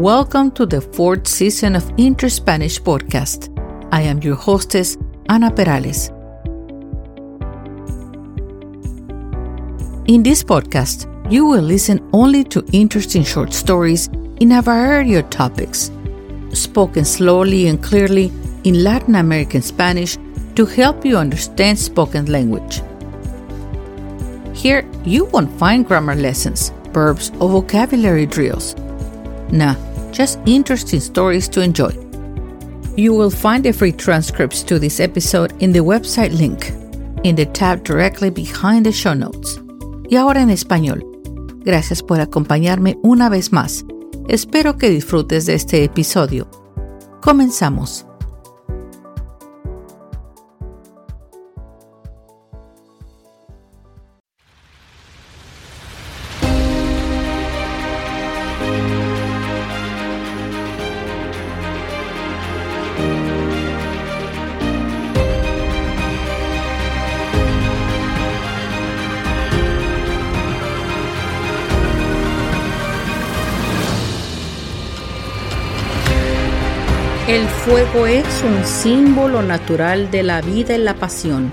Welcome to the fourth season of Inter Spanish Podcast. I am your hostess, Ana Perales. In this podcast, you will listen only to interesting short stories in a variety of topics, spoken slowly and clearly in Latin American Spanish to help you understand spoken language. Here, you won't find grammar lessons, verbs, or vocabulary drills. Nah, just interesting stories to enjoy. You will find the free transcripts to this episode in the website link, in the tab directly behind the show notes. Y ahora en español. Gracias por acompañarme una vez más. Espero que disfrutes de este episodio. Comenzamos. Es un símbolo natural de la vida y la pasión.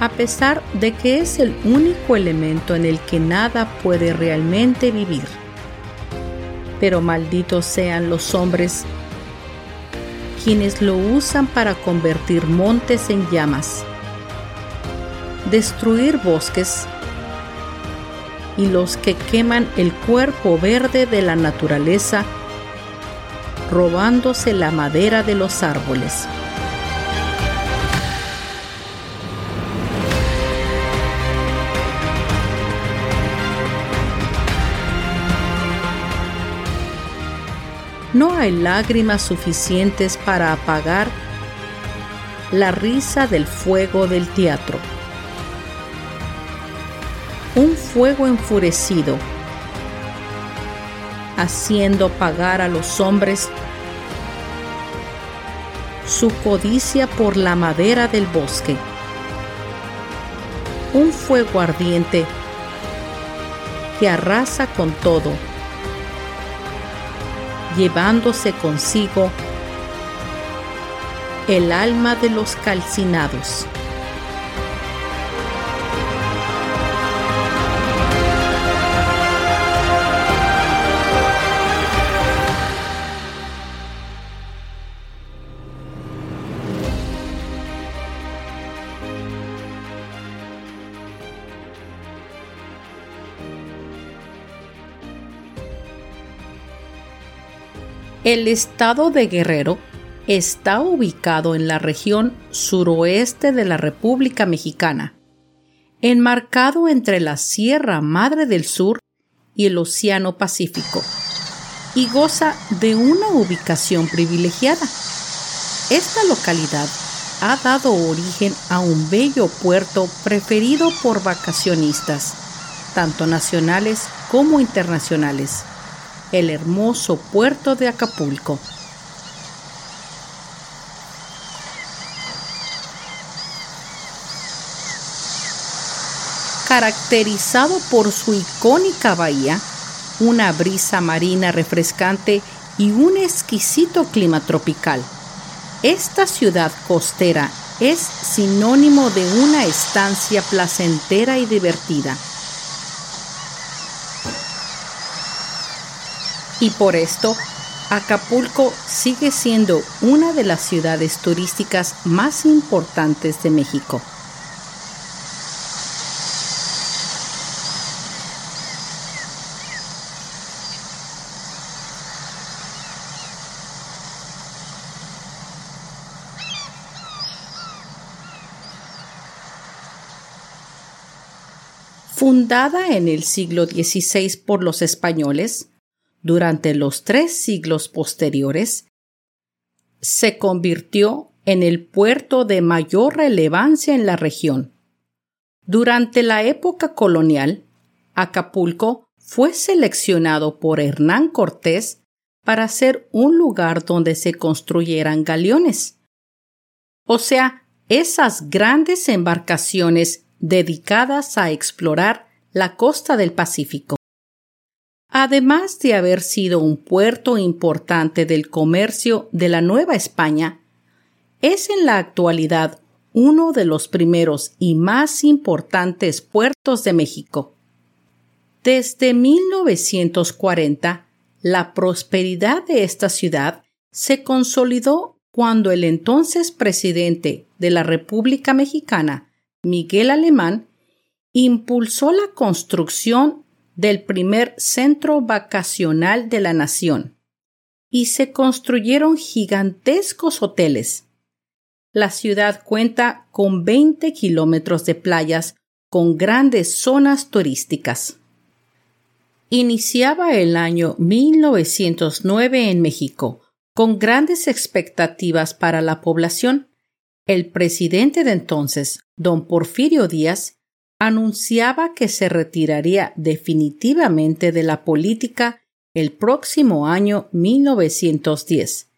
A pesar de que es el único elemento en el que nada puede realmente vivir. Pero malditos sean los hombres quienes lo usan para convertir montes en llamas, destruir bosques y los que queman el cuerpo verde de la naturaleza robándose la madera de los árboles. No hay lágrimas suficientes para apagar la risa del fuego del teatro. Un fuego enfurecido haciendo pagar a los hombres su codicia por la madera del bosque. Un fuego ardiente que arrasa con todo, llevándose consigo el alma de los calcinados. El estado de Guerrero está ubicado en la región suroeste de la República Mexicana, enmarcado entre la Sierra Madre del Sur y el Océano Pacífico, y goza de una ubicación privilegiada. Esta localidad ha dado origen a un bello puerto preferido por vacacionistas, tanto nacionales como internacionales el hermoso puerto de Acapulco. Caracterizado por su icónica bahía, una brisa marina refrescante y un exquisito clima tropical. Esta ciudad costera es sinónimo de una estancia placentera y divertida y por esto Acapulco sigue siendo una de las ciudades turísticas más importantes de México. Fundada en el siglo XVI por los españoles, durante los tres siglos posteriores, se convirtió en el puerto de mayor relevancia en la región. Durante la época colonial, Acapulco fue seleccionado por Hernán Cortés para ser un lugar donde se construyeran galeones. O sea, esas grandes embarcaciones dedicadas a explorar la costa del Pacífico. Además de haber sido un puerto importante del comercio de la Nueva España, es en la actualidad uno de los primeros y más importantes puertos de México. Desde 1940, la prosperidad de esta ciudad se consolidó cuando el entonces presidente de la República Mexicana, Miguel Alemán, impulsó la construcción del primer centro vacacional de la nación y se construyeron gigantescos hoteles. La ciudad cuenta con 20 kilómetros de playas con grandes zonas turísticas. Iniciaba el año 1909 en México, con grandes expectativas para la población. El presidente de entonces, don Porfirio Díaz, anunciaba que se retiraría definitivamente de la política el próximo año 1910,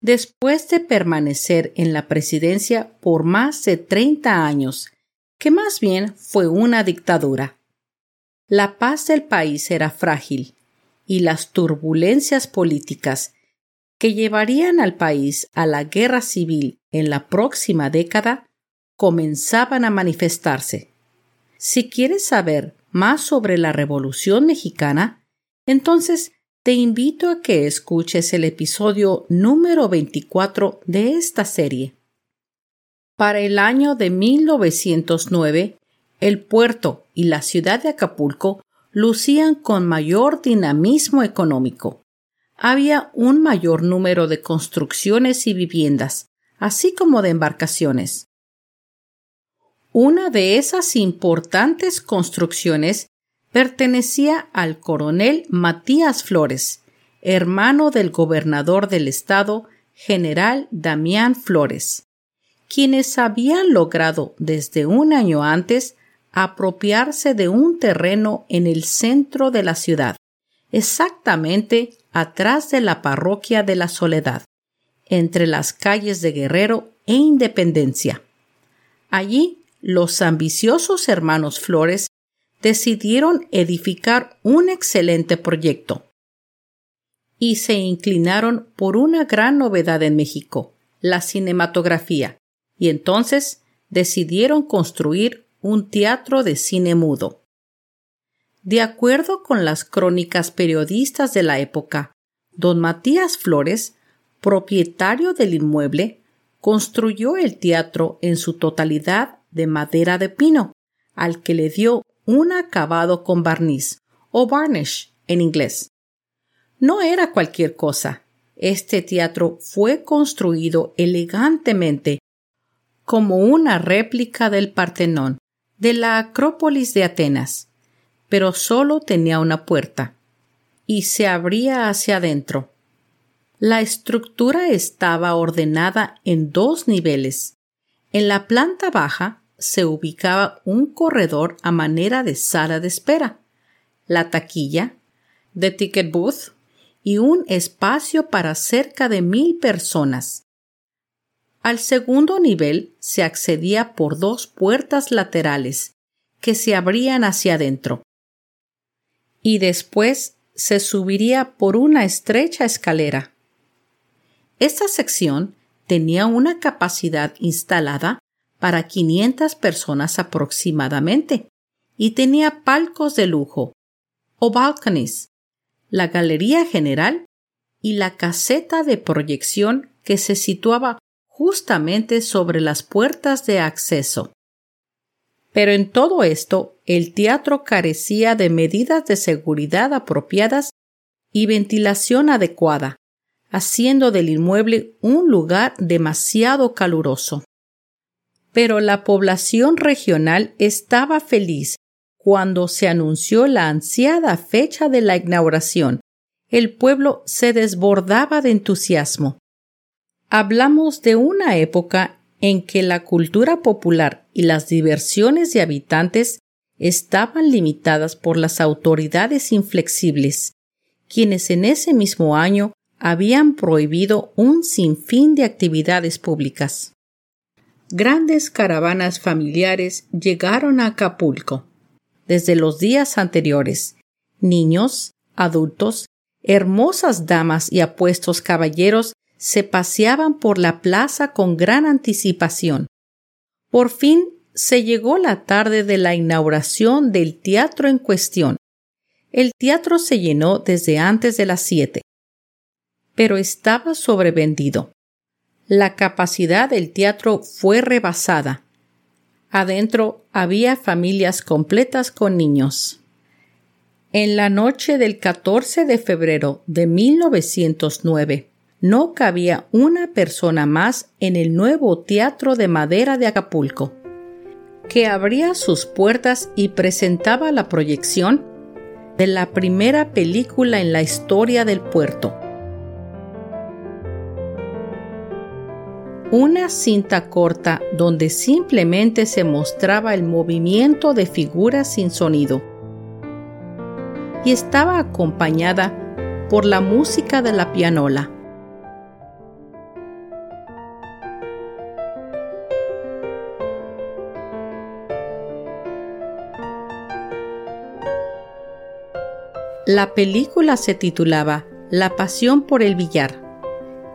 después de permanecer en la presidencia por más de 30 años, que más bien fue una dictadura. La paz del país era frágil y las turbulencias políticas que llevarían al país a la guerra civil en la próxima década comenzaban a manifestarse. Si quieres saber más sobre la Revolución mexicana, entonces te invito a que escuches el episodio número 24 de esta serie. Para el año de 1909, el puerto y la ciudad de Acapulco lucían con mayor dinamismo económico. Había un mayor número de construcciones y viviendas, así como de embarcaciones. Una de esas importantes construcciones pertenecía al coronel Matías Flores, hermano del gobernador del estado, general Damián Flores, quienes habían logrado desde un año antes apropiarse de un terreno en el centro de la ciudad, exactamente atrás de la parroquia de la Soledad, entre las calles de Guerrero e Independencia. Allí los ambiciosos hermanos Flores decidieron edificar un excelente proyecto y se inclinaron por una gran novedad en México, la cinematografía, y entonces decidieron construir un teatro de cine mudo. De acuerdo con las crónicas periodistas de la época, don Matías Flores, propietario del inmueble, construyó el teatro en su totalidad de madera de pino, al que le dio un acabado con barniz o varnish en inglés. No era cualquier cosa. Este teatro fue construido elegantemente como una réplica del Partenón de la Acrópolis de Atenas, pero solo tenía una puerta y se abría hacia adentro. La estructura estaba ordenada en dos niveles. En la planta baja se ubicaba un corredor a manera de sala de espera, la taquilla, de ticket booth y un espacio para cerca de mil personas. Al segundo nivel se accedía por dos puertas laterales que se abrían hacia adentro. Y después se subiría por una estrecha escalera. Esta sección tenía una capacidad instalada para 500 personas aproximadamente y tenía palcos de lujo o balconies, la galería general y la caseta de proyección que se situaba justamente sobre las puertas de acceso. Pero en todo esto, el teatro carecía de medidas de seguridad apropiadas y ventilación adecuada, haciendo del inmueble un lugar demasiado caluroso. Pero la población regional estaba feliz cuando se anunció la ansiada fecha de la inauguración. El pueblo se desbordaba de entusiasmo. Hablamos de una época en que la cultura popular y las diversiones de habitantes estaban limitadas por las autoridades inflexibles, quienes en ese mismo año habían prohibido un sinfín de actividades públicas grandes caravanas familiares llegaron a Acapulco. Desde los días anteriores, niños, adultos, hermosas damas y apuestos caballeros se paseaban por la plaza con gran anticipación. Por fin se llegó la tarde de la inauguración del teatro en cuestión. El teatro se llenó desde antes de las siete, pero estaba sobrevendido. La capacidad del teatro fue rebasada. Adentro había familias completas con niños. En la noche del 14 de febrero de 1909, no cabía una persona más en el nuevo Teatro de Madera de Acapulco, que abría sus puertas y presentaba la proyección de la primera película en la historia del puerto. Una cinta corta donde simplemente se mostraba el movimiento de figuras sin sonido y estaba acompañada por la música de la pianola. La película se titulaba La Pasión por el Billar,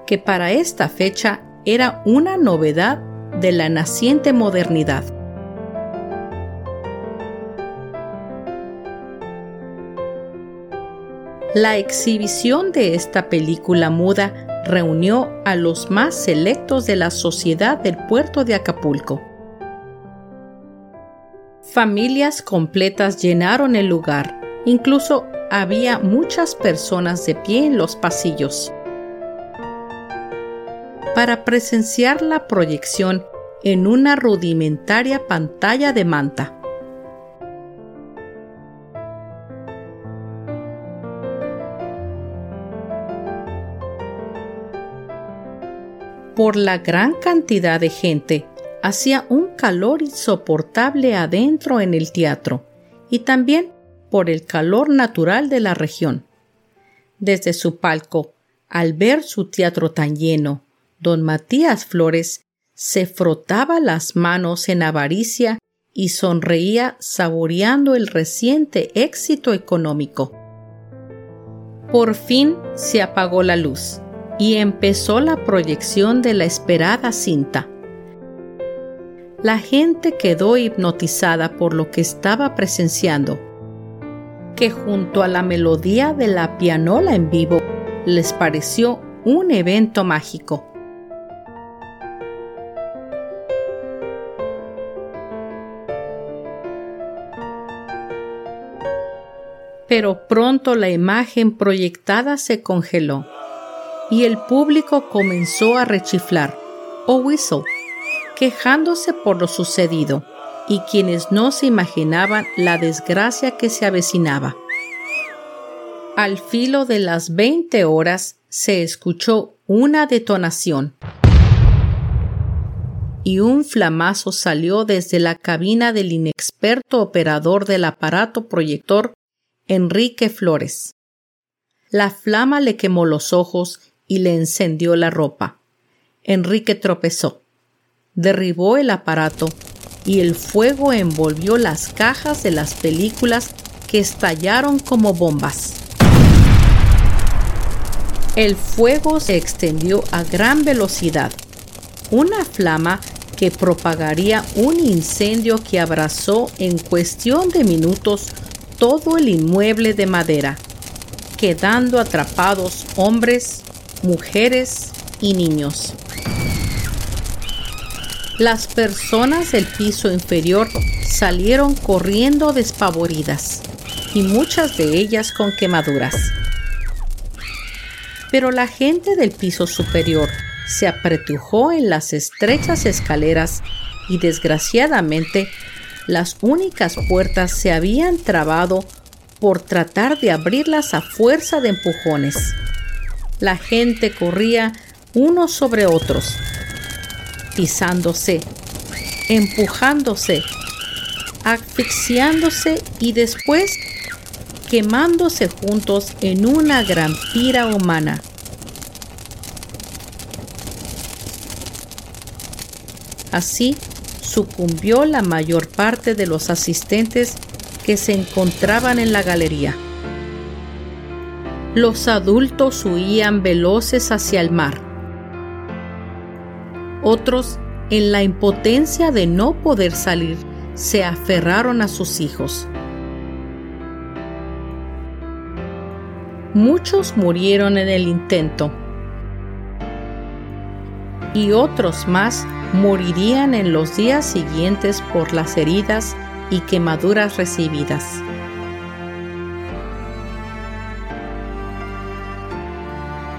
que para esta fecha era una novedad de la naciente modernidad. La exhibición de esta película muda reunió a los más selectos de la sociedad del puerto de Acapulco. Familias completas llenaron el lugar, incluso había muchas personas de pie en los pasillos. Para presenciar la proyección en una rudimentaria pantalla de manta. Por la gran cantidad de gente, hacía un calor insoportable adentro en el teatro y también por el calor natural de la región. Desde su palco, al ver su teatro tan lleno, don Matías Flores se frotaba las manos en avaricia y sonreía saboreando el reciente éxito económico. Por fin se apagó la luz y empezó la proyección de la esperada cinta. La gente quedó hipnotizada por lo que estaba presenciando que junto a la melodía de la pianola en vivo les pareció un evento mágico. Pero pronto la imagen proyectada se congeló y el público comenzó a rechiflar o whistle, quejándose por lo sucedido y quienes no se imaginaban la desgracia que se avecinaba. Al filo de las veinte horas se escuchó una detonación y un flamazo salió desde la cabina del inexperto operador del aparato proyector Enrique Flores. La flama le quemó los ojos y le encendió la ropa. Enrique tropezó, derribó el aparato y el fuego envolvió las cajas de las películas que estallaron como bombas. El fuego se extendió a gran velocidad, una flama que propagaría un incendio que abrazó en cuestión de minutos todo el inmueble de madera, quedando atrapados hombres, mujeres y niños. Las personas del piso inferior salieron corriendo despavoridas y muchas de ellas con quemaduras. Pero la gente del piso superior se apretujó en las estrechas escaleras y desgraciadamente las únicas puertas se habían trabado por tratar de abrirlas a fuerza de empujones. La gente corría unos sobre otros, pisándose, empujándose, asfixiándose y después quemándose juntos en una gran pira humana. Así sucumbió la mayor parte de los asistentes que se encontraban en la galería. los adultos huían veloces hacia el mar. Otros, en la impotencia de no poder salir, se aferraron a sus hijos. Muchos murieron en el intento y otros más morirían en los días siguientes por las heridas y quemaduras recibidas.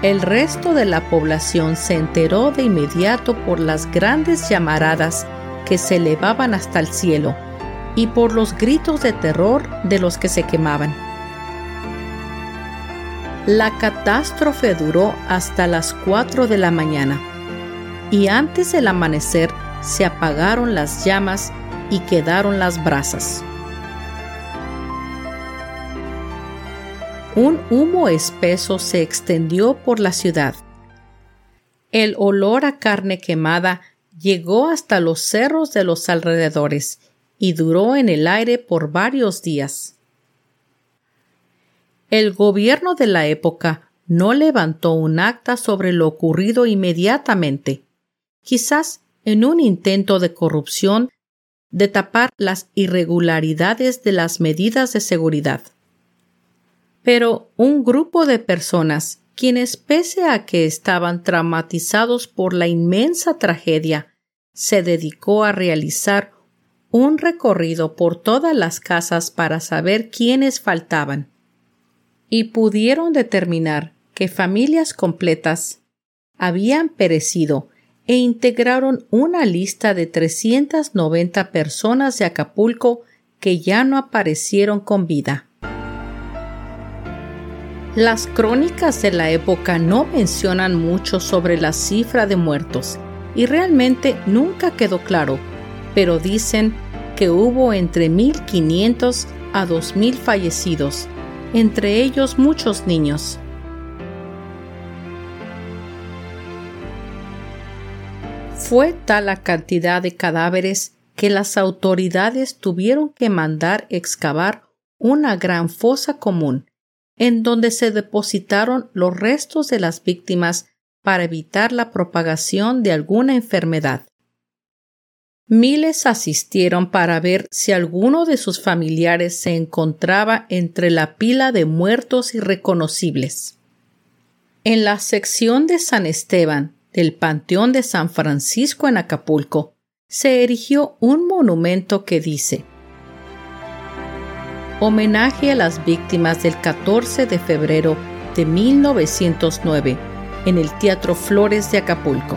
El resto de la población se enteró de inmediato por las grandes llamaradas que se elevaban hasta el cielo y por los gritos de terror de los que se quemaban. La catástrofe duró hasta las 4 de la mañana y antes del amanecer se apagaron las llamas y quedaron las brasas. Un humo espeso se extendió por la ciudad. El olor a carne quemada llegó hasta los cerros de los alrededores y duró en el aire por varios días. El gobierno de la época no levantó un acta sobre lo ocurrido inmediatamente, quizás en un intento de corrupción de tapar las irregularidades de las medidas de seguridad. Pero un grupo de personas, quienes pese a que estaban traumatizados por la inmensa tragedia, se dedicó a realizar un recorrido por todas las casas para saber quiénes faltaban. Y pudieron determinar que familias completas habían perecido e integraron una lista de 390 personas de Acapulco que ya no aparecieron con vida. Las crónicas de la época no mencionan mucho sobre la cifra de muertos y realmente nunca quedó claro, pero dicen que hubo entre 1.500 a 2.000 fallecidos, entre ellos muchos niños. Fue tal la cantidad de cadáveres que las autoridades tuvieron que mandar excavar una gran fosa común, en donde se depositaron los restos de las víctimas para evitar la propagación de alguna enfermedad. Miles asistieron para ver si alguno de sus familiares se encontraba entre la pila de muertos irreconocibles. En la sección de San Esteban, del Panteón de San Francisco en Acapulco, se erigió un monumento que dice Homenaje a las víctimas del 14 de febrero de 1909 en el Teatro Flores de Acapulco.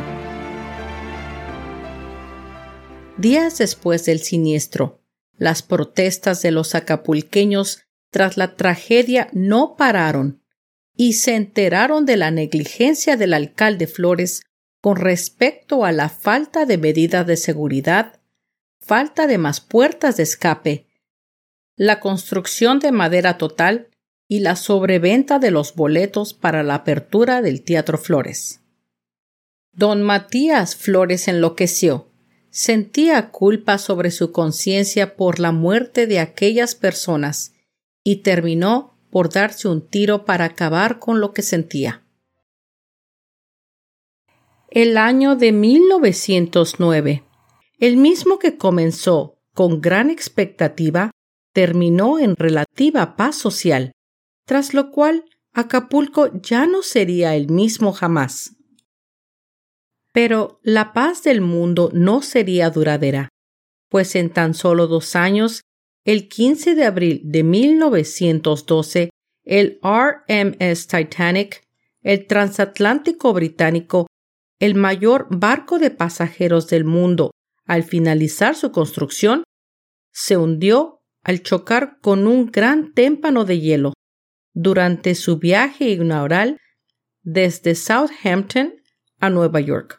Días después del siniestro, las protestas de los acapulqueños tras la tragedia no pararon y se enteraron de la negligencia del alcalde Flores con respecto a la falta de medidas de seguridad, falta de más puertas de escape, la construcción de madera total y la sobreventa de los boletos para la apertura del Teatro Flores. Don Matías Flores enloqueció. Sentía culpa sobre su conciencia por la muerte de aquellas personas y terminó por darse un tiro para acabar con lo que sentía. El año de 1909, el mismo que comenzó con gran expectativa, terminó en relativa paz social, tras lo cual Acapulco ya no sería el mismo jamás. Pero la paz del mundo no sería duradera, pues en tan solo dos años, el 15 de abril de 1912, el RMS Titanic, el transatlántico británico, el mayor barco de pasajeros del mundo, al finalizar su construcción, se hundió al chocar con un gran témpano de hielo durante su viaje inaugural desde Southampton a Nueva York.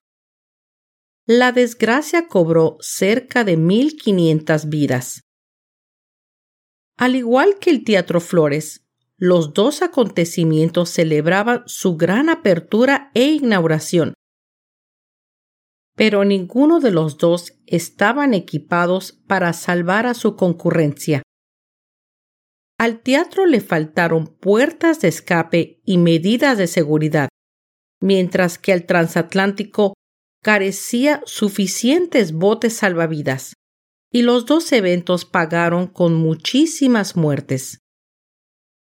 La desgracia cobró cerca de 1.500 vidas. Al igual que el Teatro Flores, los dos acontecimientos celebraban su gran apertura e inauguración, pero ninguno de los dos estaban equipados para salvar a su concurrencia. al teatro le faltaron puertas de escape y medidas de seguridad, mientras que al transatlántico carecía suficientes botes salvavidas, y los dos eventos pagaron con muchísimas muertes.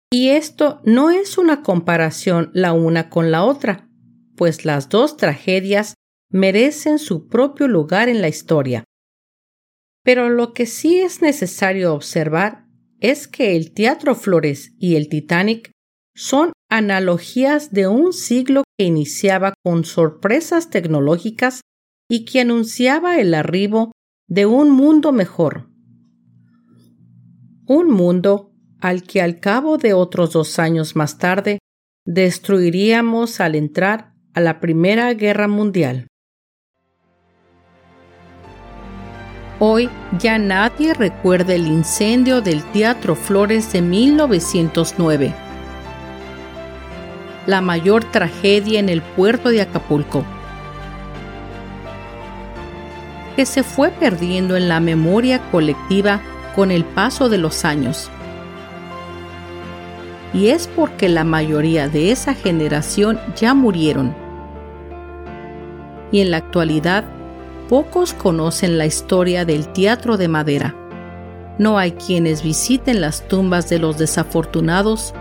Y esto no es una comparación la una con la otra, pues las dos tragedias merecen su propio lugar en la historia. Pero lo que sí es necesario observar es que el Teatro Flores y el Titanic son analogías de un siglo que iniciaba con sorpresas tecnológicas y que anunciaba el arribo de un mundo mejor. Un mundo al que al cabo de otros dos años más tarde destruiríamos al entrar a la Primera Guerra Mundial. Hoy ya nadie recuerda el incendio del Teatro Flores de 1909, la mayor tragedia en el puerto de Acapulco, que se fue perdiendo en la memoria colectiva con el paso de los años. Y es porque la mayoría de esa generación ya murieron. Y en la actualidad Pocos conocen la historia del teatro de madera. No hay quienes visiten las tumbas de los desafortunados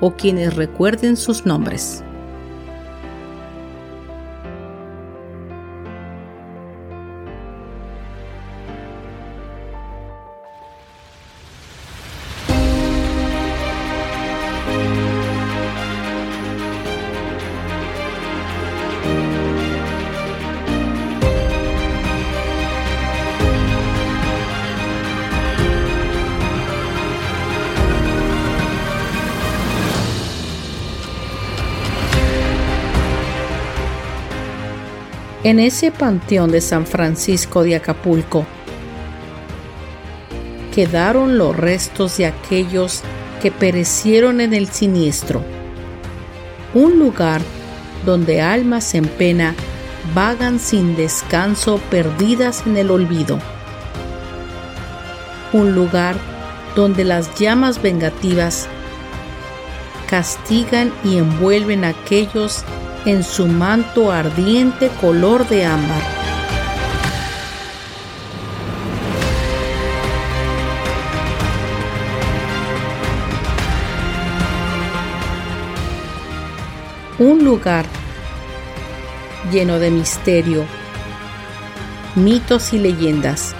o quienes recuerden sus nombres. En ese panteón de San Francisco de Acapulco. Quedaron los restos de aquellos que perecieron en el siniestro. Un lugar donde almas en pena vagan sin descanso perdidas en el olvido. Un lugar donde las llamas vengativas castigan y envuelven a aquellos en su manto ardiente color de ámbar. Un lugar lleno de misterio, mitos y leyendas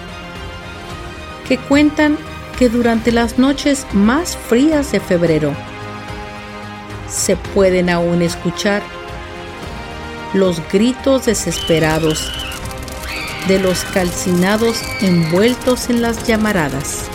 que cuentan que durante las noches más frías de febrero se pueden aún escuchar los gritos desesperados de los calcinados envueltos en las llamaradas.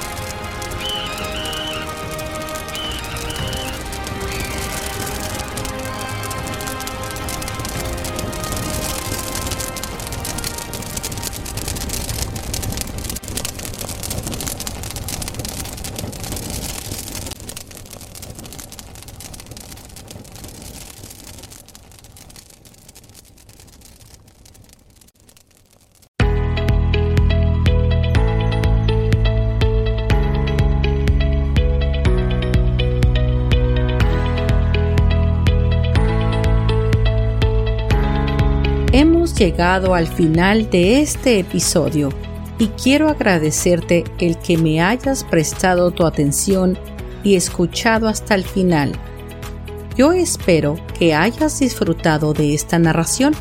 Hemos llegado al final de este episodio y quiero agradecerte el que me hayas prestado tu atención y escuchado hasta el final. Yo espero que hayas disfrutado de esta narración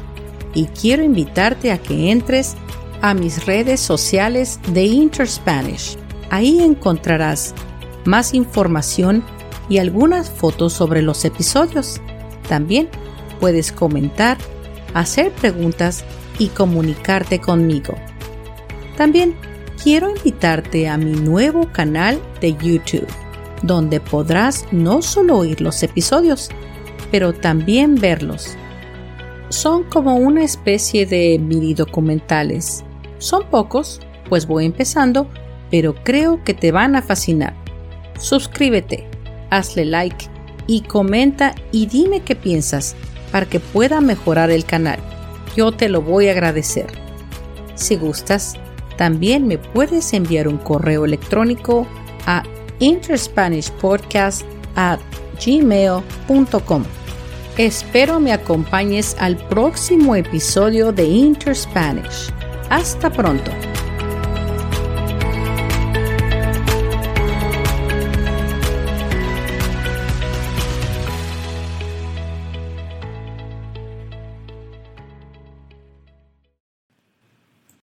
y quiero invitarte a que entres a mis redes sociales de Interspanish. Ahí encontrarás más información y algunas fotos sobre los episodios. También puedes comentar hacer preguntas y comunicarte conmigo. También quiero invitarte a mi nuevo canal de YouTube, donde podrás no solo oír los episodios, pero también verlos. Son como una especie de mini documentales. Son pocos, pues voy empezando, pero creo que te van a fascinar. Suscríbete, hazle like y comenta y dime qué piensas para que pueda mejorar el canal. Yo te lo voy a agradecer. Si gustas, también me puedes enviar un correo electrónico a interspanishpodcast@gmail.com. Espero me acompañes al próximo episodio de Interspanish. Hasta pronto.